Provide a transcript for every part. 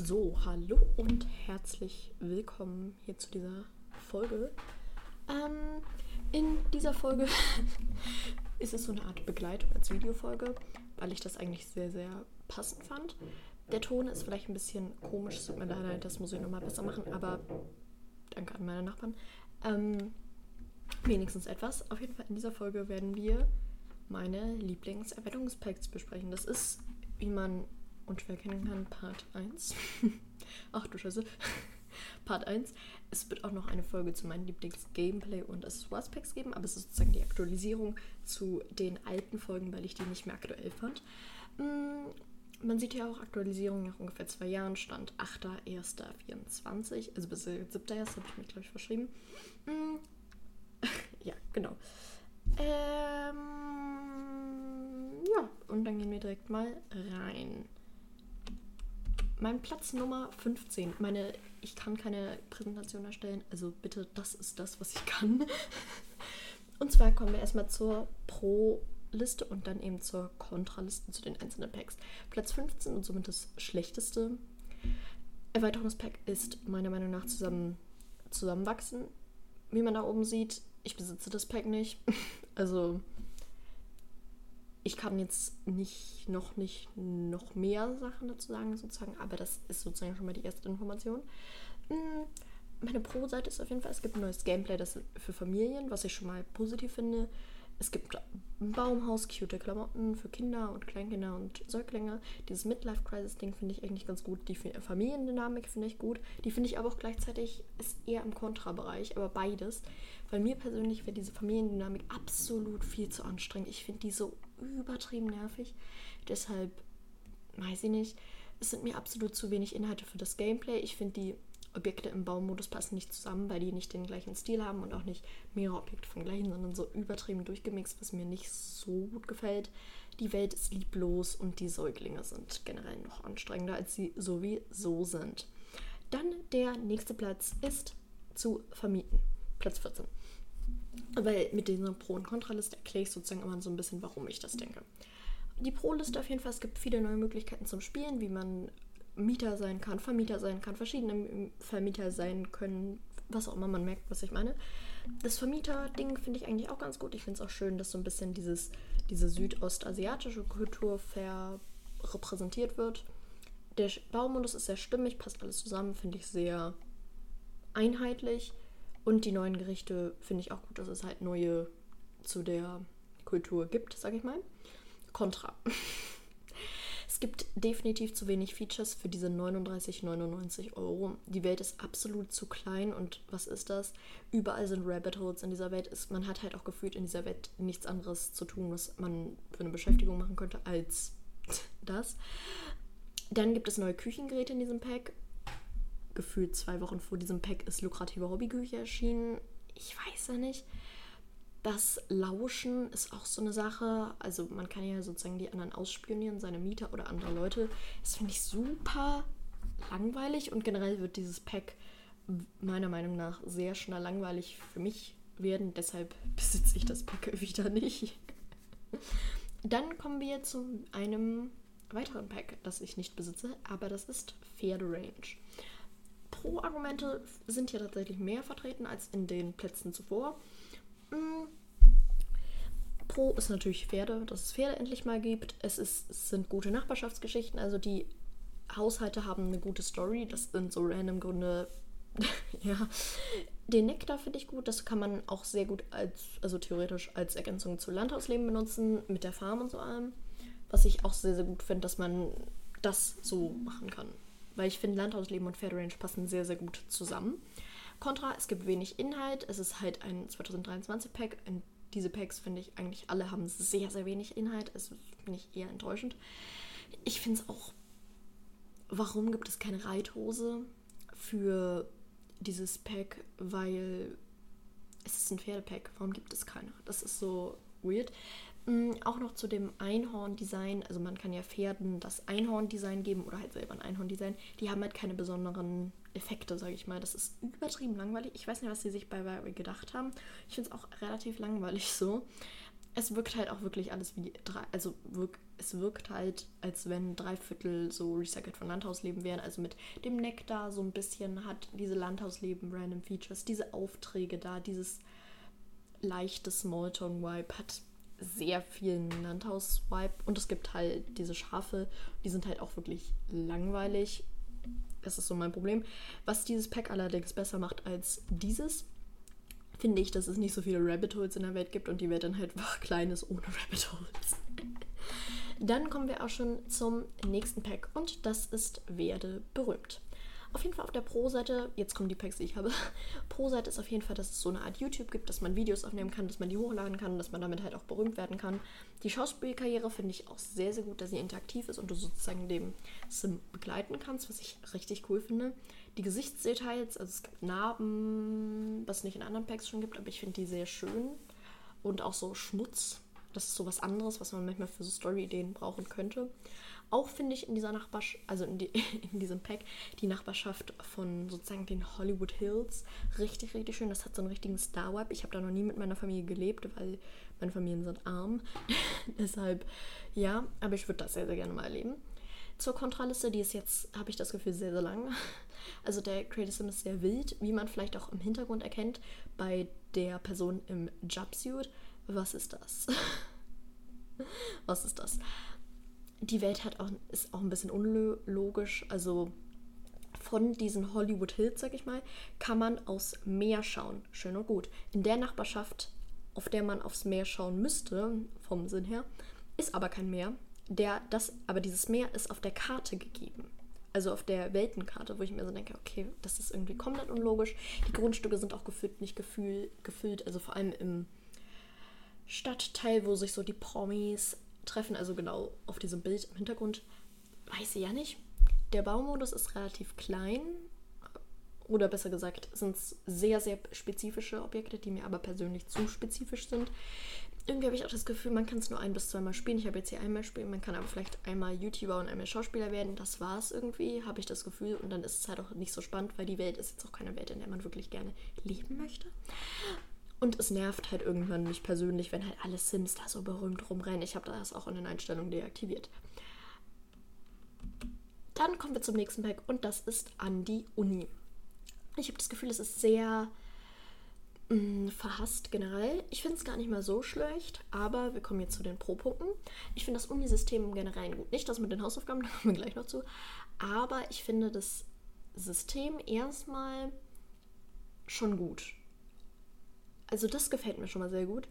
So, hallo und herzlich willkommen hier zu dieser Folge. Ähm, in dieser Folge ist es so eine Art Begleitung als Videofolge, weil ich das eigentlich sehr, sehr passend fand. Der Ton ist vielleicht ein bisschen komisch, tut mir leid, das muss ich nochmal besser machen, aber danke an meine Nachbarn. Ähm, wenigstens etwas. Auf jeden Fall in dieser Folge werden wir meine Lieblingserweiterungspacks besprechen. Das ist, wie man unschwer kennen kann, Part 1. Ach du Scheiße. Part 1. Es wird auch noch eine Folge zu meinen Lieblings-Gameplay und Accessoires-Packs geben, aber es ist sozusagen die Aktualisierung zu den alten Folgen, weil ich die nicht mehr aktuell fand. Mm, man sieht ja auch Aktualisierung nach ungefähr zwei Jahren, Stand 8.1.24, also bis 7.1. habe ich mich, glaube ich, verschrieben. Mm, ja, genau. Ähm, ja, und dann gehen wir direkt mal rein. Mein Platz Nummer 15. Meine, ich kann keine Präsentation erstellen, also bitte, das ist das, was ich kann. Und zwar kommen wir erstmal zur Pro-Liste und dann eben zur Kontraliste zu den einzelnen Packs. Platz 15 und somit das schlechteste Erweiterungspack ist meiner Meinung nach zusammen, zusammenwachsen. Wie man da oben sieht, ich besitze das Pack nicht. Also ich kann jetzt nicht noch nicht noch mehr Sachen dazu sagen, sozusagen, aber das ist sozusagen schon mal die erste Information. Mm, meine Pro-Seite ist auf jeden Fall, es gibt ein neues Gameplay das für Familien, was ich schon mal positiv finde. Es gibt ein Baumhaus, cute Klamotten für Kinder und Kleinkinder und Säuglinge. Dieses Midlife-Crisis-Ding finde ich eigentlich ganz gut. Die Familiendynamik finde ich gut. Die finde ich aber auch gleichzeitig ist eher im Kontrabereich, aber beides. Weil mir persönlich wäre diese Familiendynamik absolut viel zu anstrengend. Ich finde die so übertrieben nervig. Deshalb, weiß ich nicht, es sind mir absolut zu wenig Inhalte für das Gameplay. Ich finde die Objekte im Baumodus passen nicht zusammen, weil die nicht den gleichen Stil haben und auch nicht mehrere Objekte vom gleichen, sondern so übertrieben durchgemixt, was mir nicht so gut gefällt. Die Welt ist lieblos und die Säuglinge sind generell noch anstrengender, als sie sowieso sind. Dann der nächste Platz ist zu vermieten. Platz 14. Weil mit dieser Pro- und Kontraliste erkläre ich sozusagen immer so ein bisschen, warum ich das denke. Die Pro-Liste auf jeden Fall, es gibt viele neue Möglichkeiten zum Spielen, wie man Mieter sein kann, Vermieter sein kann, verschiedene Vermieter sein können, was auch immer man merkt, was ich meine. Das Vermieter-Ding finde ich eigentlich auch ganz gut. Ich finde es auch schön, dass so ein bisschen dieses, diese südostasiatische Kultur repräsentiert wird. Der Baumodus ist sehr stimmig, passt alles zusammen, finde ich sehr einheitlich. Und die neuen Gerichte finde ich auch gut, dass es halt neue zu der Kultur gibt, sage ich mal. Contra. es gibt definitiv zu wenig Features für diese 39,99 Euro. Die Welt ist absolut zu klein und was ist das? Überall sind Rabbit Holes in dieser Welt. Man hat halt auch gefühlt in dieser Welt nichts anderes zu tun, was man für eine Beschäftigung machen könnte, als das. Dann gibt es neue Küchengeräte in diesem Pack gefühlt zwei Wochen vor diesem Pack ist lukrative Hobbyküche erschienen. Ich weiß ja nicht. Das Lauschen ist auch so eine Sache. Also man kann ja sozusagen die anderen ausspionieren, seine Mieter oder andere Leute. Das finde ich super langweilig und generell wird dieses Pack meiner Meinung nach sehr schnell langweilig für mich werden. Deshalb besitze ich das Pack wieder nicht. Dann kommen wir zu einem weiteren Pack, das ich nicht besitze, aber das ist Pferde Range. Pro-Argumente sind hier tatsächlich mehr vertreten als in den Plätzen zuvor. Mm. Pro ist natürlich Pferde, dass es Pferde endlich mal gibt. Es, ist, es sind gute Nachbarschaftsgeschichten, also die Haushalte haben eine gute Story. Das sind so random Gründe. ja. Den Nektar finde ich gut. Das kann man auch sehr gut als, also theoretisch als Ergänzung zu Landhausleben benutzen, mit der Farm und so allem. Was ich auch sehr, sehr gut finde, dass man das so machen kann weil ich finde, Landhausleben und Pferderange passen sehr, sehr gut zusammen. Contra, es gibt wenig Inhalt. Es ist halt ein 2023-Pack. Diese Packs, finde ich, eigentlich alle haben sehr, sehr wenig Inhalt. Es finde ich eher enttäuschend. Ich finde es auch, warum gibt es keine Reithose für dieses Pack? Weil es ist ein Pferdepack. Warum gibt es keine? Das ist so weird. Mm, auch noch zu dem Einhorn-Design. Also man kann ja Pferden das Einhorn-Design geben oder halt selber ein Einhorn-Design. Die haben halt keine besonderen Effekte, sage ich mal. Das ist übertrieben langweilig. Ich weiß nicht, was sie sich bei Barbie gedacht haben. Ich finde es auch relativ langweilig so. es wirkt halt auch wirklich alles wie drei, also wirk, es wirkt halt, als wenn drei Viertel so recycelt von Landhausleben wären. Also mit dem Nektar so ein bisschen hat diese Landhausleben Random Features, diese Aufträge da, dieses leichte Smalltalk-Vibe hat sehr vielen Landhaus-Vibe und es gibt halt diese Schafe, die sind halt auch wirklich langweilig. Das ist so mein Problem. Was dieses Pack allerdings besser macht als dieses, finde ich, dass es nicht so viele Rabbit Holes in der Welt gibt und die Welt dann halt einfach klein ist ohne Rabbit Holes. Dann kommen wir auch schon zum nächsten Pack und das ist Werde berühmt. Auf jeden Fall auf der Pro-Seite, jetzt kommen die Packs, die ich habe. Pro-Seite ist auf jeden Fall, dass es so eine Art YouTube gibt, dass man Videos aufnehmen kann, dass man die hochladen kann, dass man damit halt auch berühmt werden kann. Die Schauspielkarriere finde ich auch sehr, sehr gut, dass sie interaktiv ist und du sozusagen dem Sim begleiten kannst, was ich richtig cool finde. Die Gesichtsdetails, also es gibt Narben, was es nicht in anderen Packs schon gibt, aber ich finde die sehr schön. Und auch so Schmutz, das ist so was anderes, was man manchmal für so Story-Ideen brauchen könnte. Auch finde ich in dieser Nachbarschaft, also in, die, in, diesem Pack, die Nachbarschaft von sozusagen den Hollywood Hills richtig, richtig schön. Das hat so einen richtigen Star-Vibe. Ich habe da noch nie mit meiner Familie gelebt, weil meine Familien sind arm. Deshalb, ja, aber ich würde das sehr, sehr gerne mal erleben. Zur Kontraliste, die ist jetzt, habe ich das Gefühl, sehr, sehr lang. Also der Creative Sim ist sehr wild, wie man vielleicht auch im Hintergrund erkennt, bei der Person im Jumpsuit. Was ist das? Was ist das? Die Welt hat auch, ist auch ein bisschen unlogisch. Also von diesen Hollywood Hills, sag ich mal, kann man aufs Meer schauen. Schön und gut. In der Nachbarschaft, auf der man aufs Meer schauen müsste, vom Sinn her, ist aber kein Meer. Der, das, aber dieses Meer ist auf der Karte gegeben. Also auf der Weltenkarte, wo ich mir so denke, okay, das ist irgendwie komplett unlogisch. Die Grundstücke sind auch gefüllt, nicht gefühl, gefüllt, also vor allem im Stadtteil, wo sich so die Promis treffen, also genau auf diesem Bild im Hintergrund, weiß ich ja nicht. Der Baumodus ist relativ klein. Oder besser gesagt, sind es sehr, sehr spezifische Objekte, die mir aber persönlich zu spezifisch sind. Irgendwie habe ich auch das Gefühl, man kann es nur ein- bis zweimal spielen. Ich habe jetzt hier einmal spielen, man kann aber vielleicht einmal YouTuber und einmal Schauspieler werden. Das war es irgendwie, habe ich das Gefühl. Und dann ist es halt auch nicht so spannend, weil die Welt ist jetzt auch keine Welt, in der man wirklich gerne leben möchte. Und es nervt halt irgendwann mich persönlich, wenn halt alle Sims da so berühmt rumrennen. Ich habe das auch in den Einstellungen deaktiviert. Dann kommen wir zum nächsten Pack und das ist an die Uni. Ich habe das Gefühl, es ist sehr mh, mm, verhasst generell. Ich finde es gar nicht mal so schlecht, aber wir kommen jetzt zu den Pro-Punkten. Ich finde das Unisystem im Generellen gut. Nicht das mit den Hausaufgaben, da kommen wir gleich noch zu. Aber ich finde das System erstmal schon gut. Also das gefällt mir schon mal sehr gut.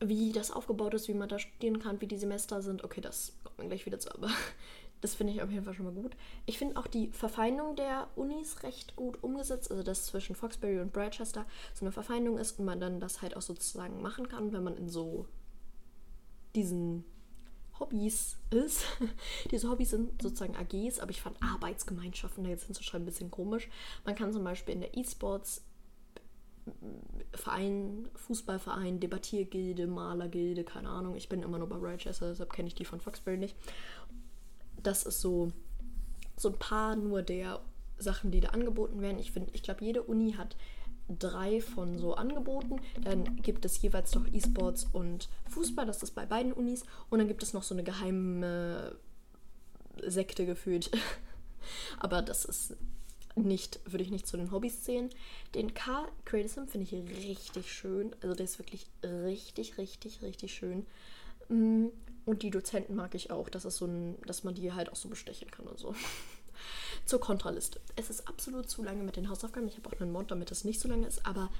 Wie das aufgebaut ist, wie man da studieren kann, wie die Semester sind, okay, das kommt mir gleich wieder zu, aber das finde ich auf jeden Fall schon mal gut. Ich finde auch die Verfeindung der Unis recht gut umgesetzt, also dass zwischen Foxbury und Bradchester so eine Verfeindung ist und man dann das halt auch sozusagen machen kann, wenn man in so diesen Hobbys ist. Diese Hobbys sind sozusagen AGs, aber ich fand Arbeitsgemeinschaften da jetzt hinzuschreiben ein bisschen komisch. Man kann zum Beispiel in der E-Sports Verein, Fußballverein, Debattiergilde, Malergilde, keine Ahnung. Ich bin immer nur bei Rochester, deshalb kenne ich die von Foxbury nicht. Das ist so, so ein paar nur der Sachen, die da angeboten werden. Ich finde, ich glaube, jede Uni hat drei von so Angeboten. Dann gibt es jeweils noch E-Sports und Fußball, das ist bei beiden Unis. Und dann gibt es noch so eine geheime Sekte gefühlt. Aber das ist nicht, würde ich nicht zu den Hobbys zählen. Den Car Creatism finde ich richtig schön. Also der ist wirklich richtig, richtig, richtig schön. Mm, und die Dozenten mag ich auch. Das ist so ein, dass man die halt auch so bestechen kann und so. Zur Kontraliste. Es ist absolut zu lange mit den Hausaufgaben. Ich habe auch einen Mod, damit es nicht so lange ist, aber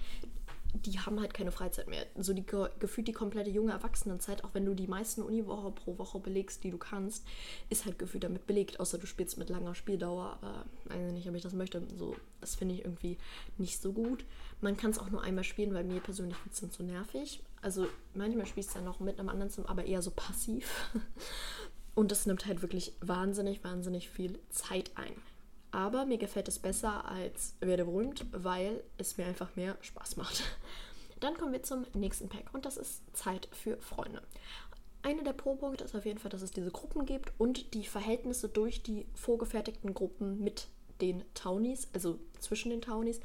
die haben halt keine Freizeit mehr. So die gefühlt die komplette junge Erwachsenenzeit, auch wenn du die meisten Uniwoche pro Woche belegst, die du kannst, ist halt gefühlt damit belegt, außer du spielst mit langer Spieldauer, aber weiß nicht, ob ich das möchte. So, das finde ich irgendwie nicht so gut. Man kann es auch nur einmal spielen, weil mir persönlich es dann zu nervig. Also manchmal spielst du ja noch mit einem anderen Sim, aber eher so passiv. Und das nimmt halt wirklich wahnsinnig, wahnsinnig viel Zeit ein. Aber mir gefällt es besser als Werde berühmt, weil es mir einfach mehr Spaß macht. Dann kommen wir zum nächsten Pack und das ist Zeit für Freunde. Einer der Pro-Punkte ist auf jeden Fall, dass es diese Gruppen gibt und die Verhältnisse durch die vorgefertigten Gruppen mit den Townies, also zwischen den Townies,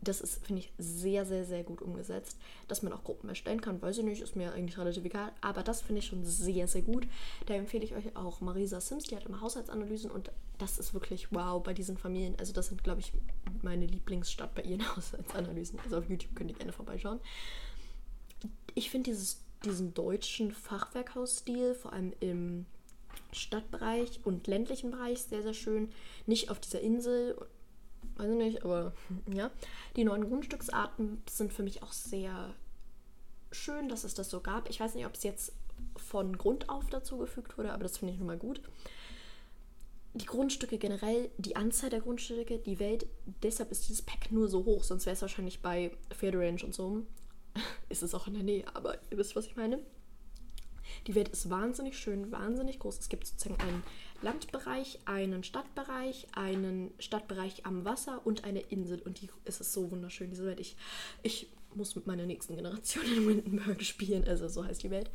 das ist, finde ich, sehr, sehr, sehr gut umgesetzt. Dass man auch Gruppen erstellen kann, weiß ich nicht, ist mir eigentlich relativ egal. Aber das finde ich schon sehr, sehr gut. Da empfehle ich euch auch Marisa Sims, die hat immer Haushaltsanalysen und das ist wirklich wow bei diesen Familien. Also das sind, glaube ich, meine Lieblingsstadt bei ihren Haushaltsanalysen. Also auf YouTube könnt ihr gerne vorbeischauen. Ich finde diesen deutschen Fachwerkhausstil, vor allem im Stadtbereich und ländlichen Bereich sehr, sehr schön. Nicht auf dieser Insel weiß ich nicht, aber ja. Die neuen Grundstücksarten sind für mich auch sehr schön, dass es das so gab. Ich weiß nicht, ob es jetzt von Grund auf dazugefügt wurde, aber das finde ich nun mal gut. Die Grundstücke generell, die Anzahl der Grundstücke, die Welt, deshalb ist dieses Pack nur so hoch, sonst wäre es wahrscheinlich bei Fair Range und so. ist es auch in der Nähe, aber ihr wisst, was ich meine. Die Welt ist wahnsinnig schön, wahnsinnig groß. Es gibt sozusagen einen Landbereich, einen Stadtbereich, einen Stadtbereich am Wasser und eine Insel. Und die ist es so wunderschön, diese Welt. Ich, ich muss mit meiner nächsten Generation in Windenburg spielen, also so heißt die Welt.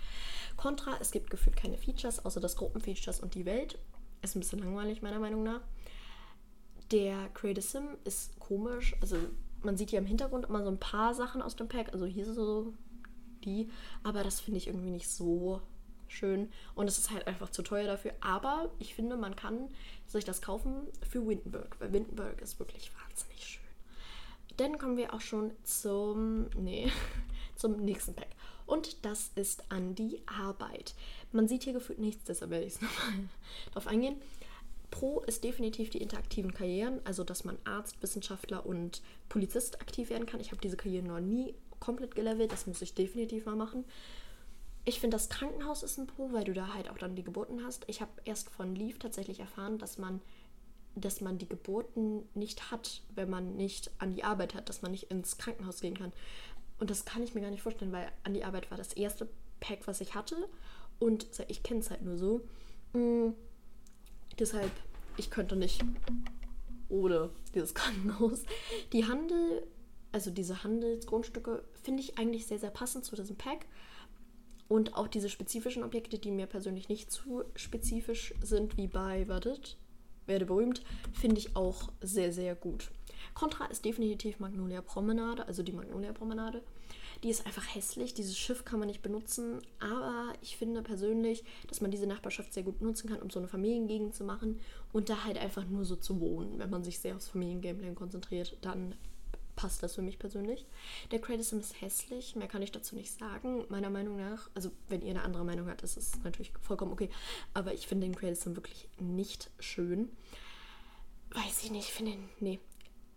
Contra, es gibt gefühlt keine Features, außer das Gruppenfeatures und die Welt. Ist ein bisschen langweilig, meiner Meinung nach. Der Creative Sim ist komisch, also man sieht hier im Hintergrund immer so ein paar Sachen aus dem Pack, also hier so die, aber das finde ich irgendwie nicht so schön und es ist halt einfach zu teuer dafür. Aber ich finde, man kann sich das kaufen für Windenburg, weil Windenburg ist wirklich wahnsinnig schön. Dann kommen wir auch schon zum, nee, zum nächsten Pack. Und das ist an die Arbeit. Man sieht hier gefühlt nichts, deshalb werde ich es nochmal drauf eingehen. Pro ist definitiv die interaktiven Karrieren, also dass man Arzt, Wissenschaftler und Polizist aktiv werden kann. Ich habe diese Karrieren noch nie komplett gelevelt, das muss ich definitiv mal machen. Ich finde, das Krankenhaus ist ein Pro, weil du da halt auch dann die Geburten hast. Ich habe erst von Leaf tatsächlich erfahren, dass man, dass man die Geburten nicht hat, wenn man nicht an die Arbeit hat, dass man nicht ins Krankenhaus gehen kann. Und das kann ich mir gar nicht vorstellen, weil an die Arbeit war das erste Pack, was ich hatte. Und ich kenne es halt nur so. Mhm. Deshalb, ich könnte nicht ohne dieses Krankenhaus. Die Handel, also diese Handelsgrundstücke, finde ich eigentlich sehr, sehr passend zu diesem Pack. Und auch diese spezifischen Objekte, die mir persönlich nicht zu spezifisch sind, wie bei Wartet, werde berühmt, finde ich auch sehr, sehr gut. Contra ist definitiv Magnolia Promenade, also die Magnolia Promenade. Die ist einfach hässlich, dieses Schiff kann man nicht benutzen, aber ich finde persönlich, dass man diese Nachbarschaft sehr gut nutzen kann, um so eine Familiengegend zu machen und da halt einfach nur so zu wohnen. Wenn man sich sehr aufs Familiengameplay konzentriert, dann passt das für mich persönlich. Der Credit Sim ist hässlich, mehr kann ich dazu nicht sagen. Meiner Meinung nach, also wenn ihr eine andere Meinung habt, ist es natürlich vollkommen okay. Aber ich finde den Credit Sim wirklich nicht schön. Weiß ich nicht, finde ihn, nee.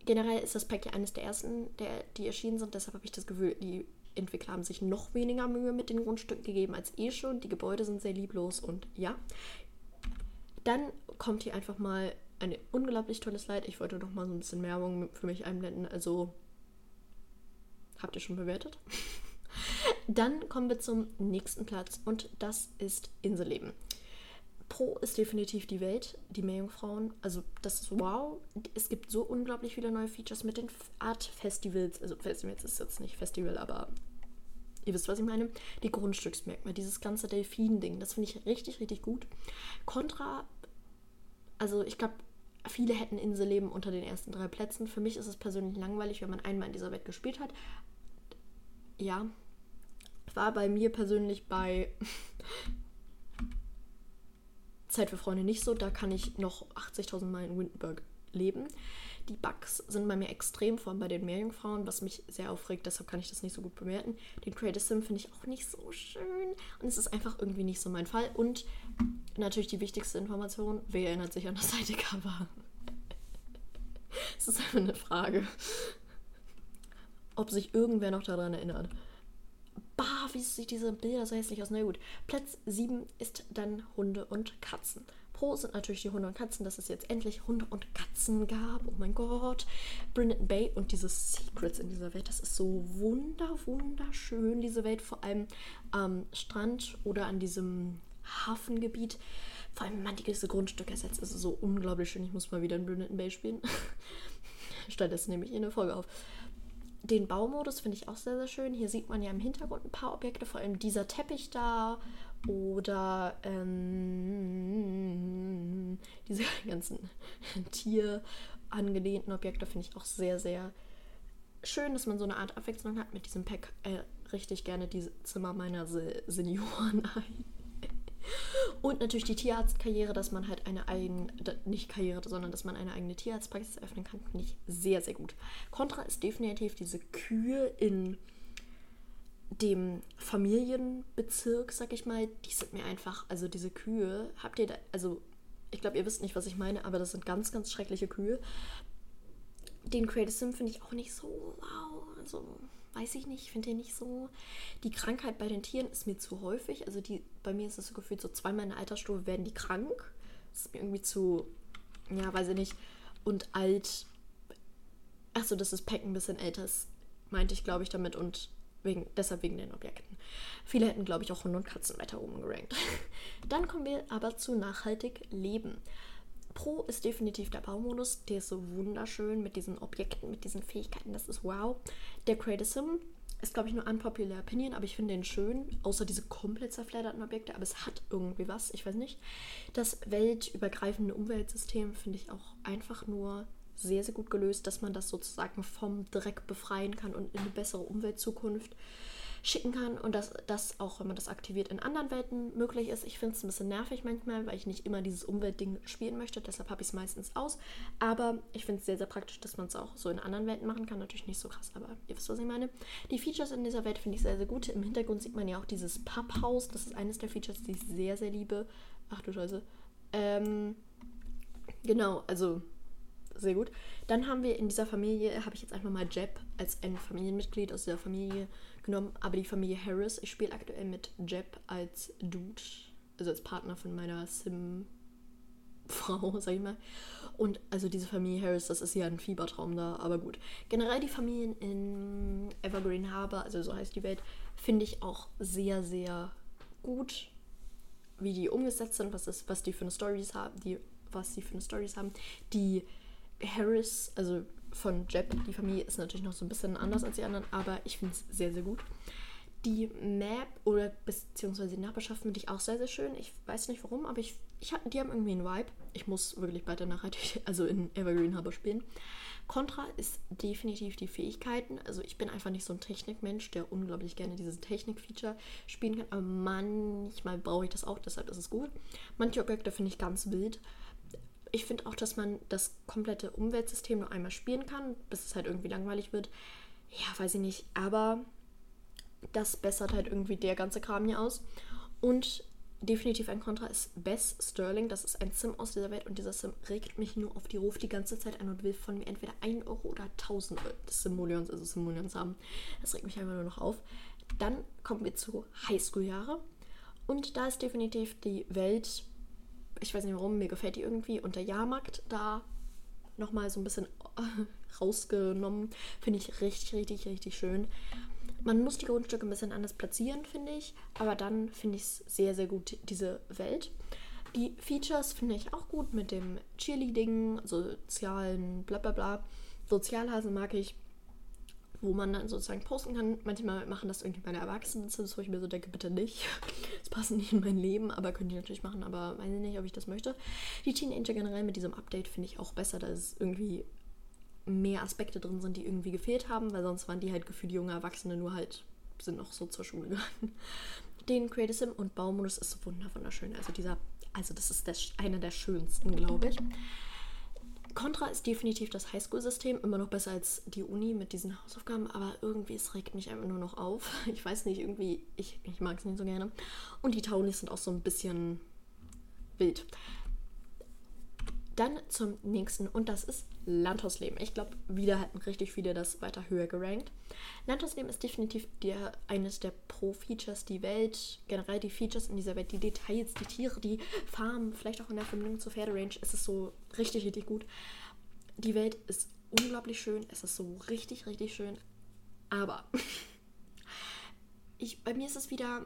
Generell ist das Pack ja eines der ersten, der, die erschienen sind. Deshalb habe ich das Gefühl, die Entwickler haben sich noch weniger Mühe mit den Grundstücken gegeben als eh schon. Die Gebäude sind sehr lieblos und ja. Dann kommt hier einfach mal ein unglaublich tolles Slide. Ich wollte noch mal so ein bisschen Werbung für mich einblenden. Also habt ihr schon bewertet? Dann kommen wir zum nächsten Platz und das ist Inselleben. Pro ist definitiv die Welt, die Meerjungfrauen. Also das ist wow. Es gibt so unglaublich viele neue Features mit den Art Festivals. Also Festivals ist jetzt nicht Festival, aber ihr wisst, was ich meine. Die Grundstücksmerkmale, dieses ganze Delfin-Ding, das finde ich richtig, richtig gut. Contra, also ich glaube, Viele hätten Inselleben unter den ersten drei Plätzen. Für mich ist es persönlich langweilig, wenn man einmal in dieser Welt gespielt hat. Ja, war bei mir persönlich bei Zeit für Freunde nicht so. Da kann ich noch 80.000 Mal in Windenburg leben. Die Bugs sind bei mir extrem, vor allem bei den Meerjungfrauen, was mich sehr aufregt, deshalb kann ich das nicht so gut bewerten. Den Creative Sim finde ich auch nicht so schön und es ist einfach irgendwie nicht so mein Fall. Und natürlich die wichtigste Information, wer erinnert sich an das Seite-Cover? Es ist einfach eine Frage, ob sich irgendwer noch daran erinnert. Bah, wie sieht diese Bilder so hässlich aus? Na gut. Platz 7 ist dann Hunde und Katzen. Pro sind natürlich die Hunde und Katzen, dass es jetzt endlich Hunde und Katzen gab. Oh mein Gott. Brindon Bay und diese Secrets in dieser Welt. Das ist so wunder, wunderschön, diese Welt. Vor allem am Strand oder an diesem Hafengebiet. Vor allem, wenn man diese Grundstücke ersetzt, ist es so unglaublich schön. Ich muss mal wieder in Brindon Bay spielen. Stattdessen nehme ich eine Folge auf. Den Baumodus finde ich auch sehr, sehr schön. Hier sieht man ja im Hintergrund ein paar Objekte, vor allem dieser Teppich da oder ähm, diese ganzen tierangelehnten Objekte finde ich auch sehr, sehr schön, dass man so eine Art Abwechslung hat. Mit diesem Pack äh, richtig gerne die Zimmer meiner Se Senioren ein. Und natürlich die Tierarztkarriere, dass man halt eine eigene, nicht Karriere, sondern dass man eine eigene Tierarztpraxis eröffnen kann, finde ich sehr, sehr gut. Contra ist definitiv diese Kühe in dem Familienbezirk, sag ich mal, die sind mir einfach, also diese Kühe, habt ihr da, also ich glaube, ihr wisst nicht, was ich meine, aber das sind ganz, ganz schreckliche Kühe. Den Creative Sim finde ich auch nicht so wow, also weiß ich nicht, finde den nicht so. Die Krankheit bei den Tieren ist mir zu häufig, also die, bei mir ist es so gefühlt, so zweimal in der Altersstufe werden die krank. Das ist mir irgendwie zu, ja, weiß ich nicht, und alt. Achso, das ist Pack ein bisschen älter, das meinte ich, glaube ich, damit und Wegen, deshalb wegen den Objekten. Viele hätten, glaube ich, auch Hunde und Katzen weiter oben gerankt. Dann kommen wir aber zu nachhaltig leben. Pro ist definitiv der Baumodus. Der ist so wunderschön mit diesen Objekten, mit diesen Fähigkeiten. Das ist wow. Der Sim ist, glaube ich, nur unpopular Opinion, aber ich finde den schön. Außer diese komplett zerfledderten Objekte. Aber es hat irgendwie was. Ich weiß nicht. Das weltübergreifende Umweltsystem finde ich auch einfach nur sehr, sehr gut gelöst, dass man das sozusagen vom Dreck befreien kann und in eine bessere Umweltzukunft schicken kann und dass das auch, wenn man das aktiviert, in anderen Welten möglich ist. Ich finde es ein bisschen nervig manchmal, weil ich nicht immer dieses Umweltding spielen möchte, deshalb habe ich es meistens aus. Aber ich finde es sehr, sehr praktisch, dass man es auch so in anderen Welten machen kann. Natürlich nicht so krass, aber ihr wisst, was ich meine. Die Features in dieser Welt finde ich sehr, sehr gut. Im Hintergrund sieht man ja auch dieses Papphaus. Das ist eines der Features, die ich sehr, sehr liebe. Ach du Scheiße. Ähm, genau, also sehr gut. Dann haben wir in dieser Familie, habe ich jetzt einfach mal Jeb als ein Familienmitglied aus dieser Familie genommen, aber die Familie Harris. Ich spiele aktuell mit Jeb als Dude, also als Partner von meiner Sim-Frau, sag ich mal. Und also diese Familie Harris, das ist ja ein Fiebertraum da, aber gut. Generell die Familien in Evergreen Harbor, also so heißt die Welt, finde ich auch sehr, sehr gut, wie die umgesetzt sind, was, ist, was die für eine Stories haben, die, was sie für eine Stories haben. Die Harris, also von Jeb, die Familie ist natürlich noch so ein bisschen anders als die anderen, aber ich finde es sehr, sehr gut. Die Map oder beziehungsweise die Nachbarschaft finde ich auch sehr, sehr schön. Ich weiß nicht warum, aber ich, ich hab, die haben irgendwie einen Vibe. Ich muss wirklich weiter nachhaltig, also in Evergreen Harbor spielen. Contra ist definitiv die Fähigkeiten. Also ich bin einfach nicht so ein Technikmensch, der unglaublich gerne diese Technik-Feature spielen kann. Aber manchmal brauche ich das auch, deshalb ist es gut. Manche Objekte finde ich ganz wild ich finde auch, dass man das komplette Umweltsystem nur einmal spielen kann, bis es halt irgendwie langweilig wird. Ja, weiß ich nicht. Aber das bessert halt irgendwie der ganze Kram hier aus. Und definitiv ein Kontra ist Bess Sterling. Das ist ein Sim aus dieser Welt und dieser Sim regt mich nur auf die Ruf die ganze Zeit an und will von mir entweder 1 Euro oder 1000 Simoleons, also Simoleons haben. Das regt mich einfach nur noch auf. Dann kommen wir zu Highschool-Jahre. Und da ist definitiv die Welt ich weiß nicht warum, mir gefällt die irgendwie. Und der Jahrmarkt da nochmal so ein bisschen rausgenommen. Finde ich richtig, richtig, richtig schön. Man muss die Grundstücke ein bisschen anders platzieren, finde ich. Aber dann finde ich es sehr, sehr gut, diese Welt. Die Features finde ich auch gut mit dem Cheerleading, sozialen, bla bla bla. Sozialhasen mag ich wo man dann sozusagen posten kann. Manchmal machen das irgendwie meine Erwachsenen, wo ich mir so denke, bitte nicht. Das passt nicht in mein Leben, aber könnt ihr natürlich machen, aber weiß ich nicht, ob ich das möchte. Die Teenager generell mit diesem Update finde ich auch besser, da es irgendwie mehr Aspekte drin sind, die irgendwie gefehlt haben, weil sonst waren die halt gefühlt junge Erwachsene, nur halt sind noch so zur Schule gegangen. Den Creative Sim und Baumodus ist wunderschön. Also dieser, also das ist der, einer der schönsten, glaube ich. Contra ist definitiv das Highschool-System, immer noch besser als die Uni mit diesen Hausaufgaben, aber irgendwie, es regt mich einfach nur noch auf. Ich weiß nicht, irgendwie, ich, ich mag es nicht so gerne. Und die Townies sind auch so ein bisschen wild. Dann zum nächsten und das ist Landhausleben. Ich glaube, wieder hatten richtig viele das weiter höher gerankt. Landhausleben ist definitiv der, eines der Pro-Features, die Welt, generell die Features in dieser Welt, die Details, die Tiere, die Farmen, vielleicht auch in der Verbindung zur Pferderange, ist es so richtig, richtig gut. Die Welt ist unglaublich schön, es ist so richtig, richtig schön. Aber ich, bei mir ist es wieder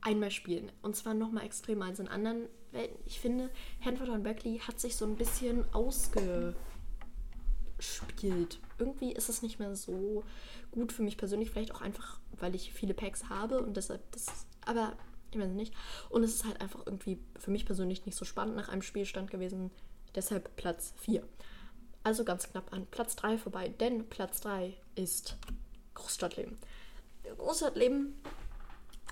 einmal spielen. Und zwar nochmal extremer als in anderen. Ich finde, Hanford und Berkeley hat sich so ein bisschen ausgespielt. Irgendwie ist es nicht mehr so gut für mich persönlich. Vielleicht auch einfach, weil ich viele Packs habe und deshalb das. Aber ich weiß nicht. Und es ist halt einfach irgendwie für mich persönlich nicht so spannend nach einem Spielstand gewesen. Deshalb Platz 4. also ganz knapp an Platz 3 vorbei, denn Platz 3 ist Großstadtleben. Großstadtleben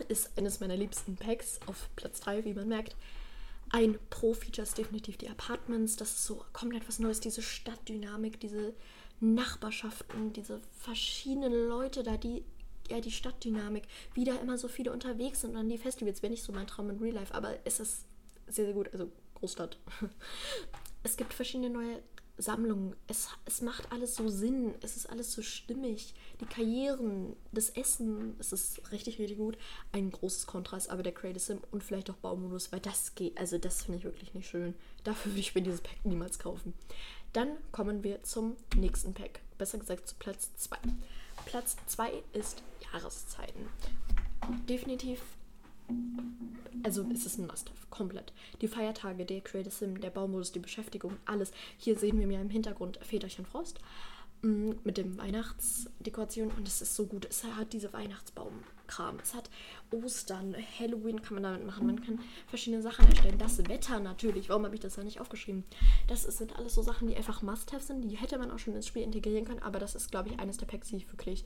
ist eines meiner liebsten Packs auf Platz 3, wie man merkt. Ein Pro-Feature ist definitiv die Apartments. Das ist so komplett was Neues, diese Stadtdynamik, diese Nachbarschaften, diese verschiedenen Leute da, die ja die Stadtdynamik, wie da immer so viele unterwegs sind und an die Festivals. Wäre nicht so mein Traum in Real Life, aber es ist sehr, sehr gut. Also Großstadt. Es gibt verschiedene neue Sammlungen. Es, es macht alles so Sinn. Es ist alles so stimmig. Die Karrieren, das Essen, es ist richtig, richtig gut. Ein großes Kontrast, aber der Creative Sim und vielleicht auch Baumodus, weil das geht. Also, das finde ich wirklich nicht schön. Dafür würde ich mir dieses Pack niemals kaufen. Dann kommen wir zum nächsten Pack. Besser gesagt zu Platz 2. Platz 2 ist Jahreszeiten. Definitiv also es ist ein Must-Have, komplett. Die Feiertage, der Creative Sim, der Baumodus, die Beschäftigung, alles. Hier sehen wir mir im Hintergrund Väterchen Frost mm, mit dem Weihnachtsdekoration und es ist so gut. Es hat diese Weihnachtsbaumkram. Es hat Ostern, Halloween kann man damit machen. Man kann verschiedene Sachen erstellen. Das Wetter natürlich. Warum habe ich das da nicht aufgeschrieben? Das sind alles so Sachen, die einfach Must-Have sind. Die hätte man auch schon ins Spiel integrieren können. Aber das ist, glaube ich, eines der Packs, die ich wirklich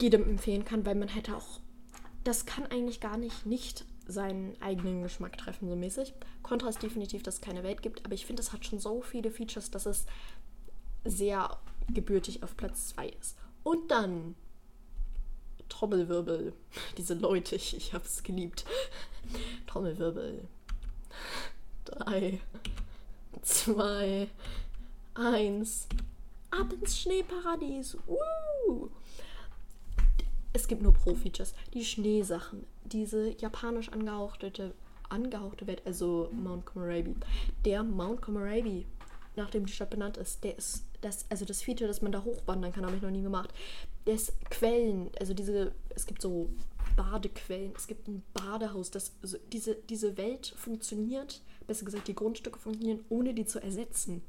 jedem empfehlen kann, weil man hätte auch das kann eigentlich gar nicht nicht seinen eigenen Geschmack treffen, so mäßig. Contra ist definitiv, dass es keine Welt gibt, aber ich finde, es hat schon so viele Features, dass es sehr gebürtig auf Platz 2 ist. Und dann Trommelwirbel. Diese Leute, ich, ich habe es geliebt. Trommelwirbel. 3, 2, 1. Ab ins Schneeparadies. Uh! Es gibt nur Pro-Features. Die Schneesachen, diese japanisch angehauchte, angehauchte Welt, also Mount Komorebi. Der Mount Komorebi, nachdem die Stadt benannt ist, der ist das, also das Feature, dass man da hochwandern kann, habe ich noch nie gemacht. Das Quellen, also diese, es gibt so Badequellen, es gibt ein Badehaus, das, also diese, diese Welt funktioniert, besser gesagt, die Grundstücke funktionieren, ohne die zu ersetzen.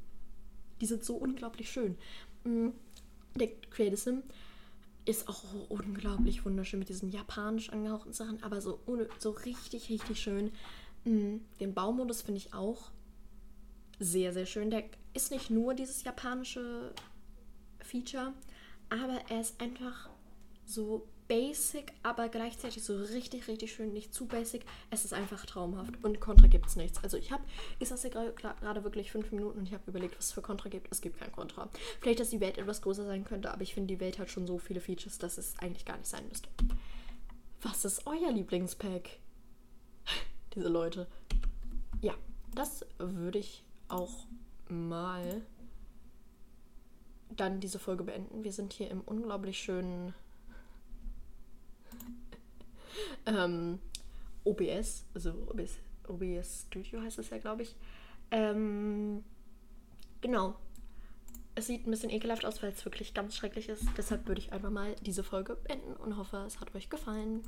Die sind so unglaublich schön. Mm, der Creative Sim ist auch unglaublich wunderschön mit diesen japanisch angehauchten Sachen, aber so, so richtig, richtig schön. Mm, den Baumodus finde ich auch sehr, sehr schön. Der ist nicht nur dieses japanische Feature, aber er ist einfach so basic, aber gleichzeitig so richtig, richtig schön, nicht zu basic. Es ist einfach traumhaft und Contra gibt es nichts. Also ich habe, ist das hier gerade wirklich fünf Minuten und ich habe überlegt, was es für Contra gibt. Es gibt kein Contra. Vielleicht, dass die Welt etwas größer sein könnte, aber ich finde, die Welt hat schon so viele Features, dass es eigentlich gar nicht sein müsste. Was ist euer Lieblingspack? Diese Leute. Ja, das würde ich auch mal dann diese Folge beenden. Wir sind hier im unglaublich schönen ähm, OBS, also OBS, OBS Studio heißt es ja, glaube ich. Ähm, genau. Es sieht ein bisschen ekelhaft aus, weil es wirklich ganz schrecklich ist. Deshalb würde ich einfach mal diese Folge beenden und hoffe, es hat euch gefallen.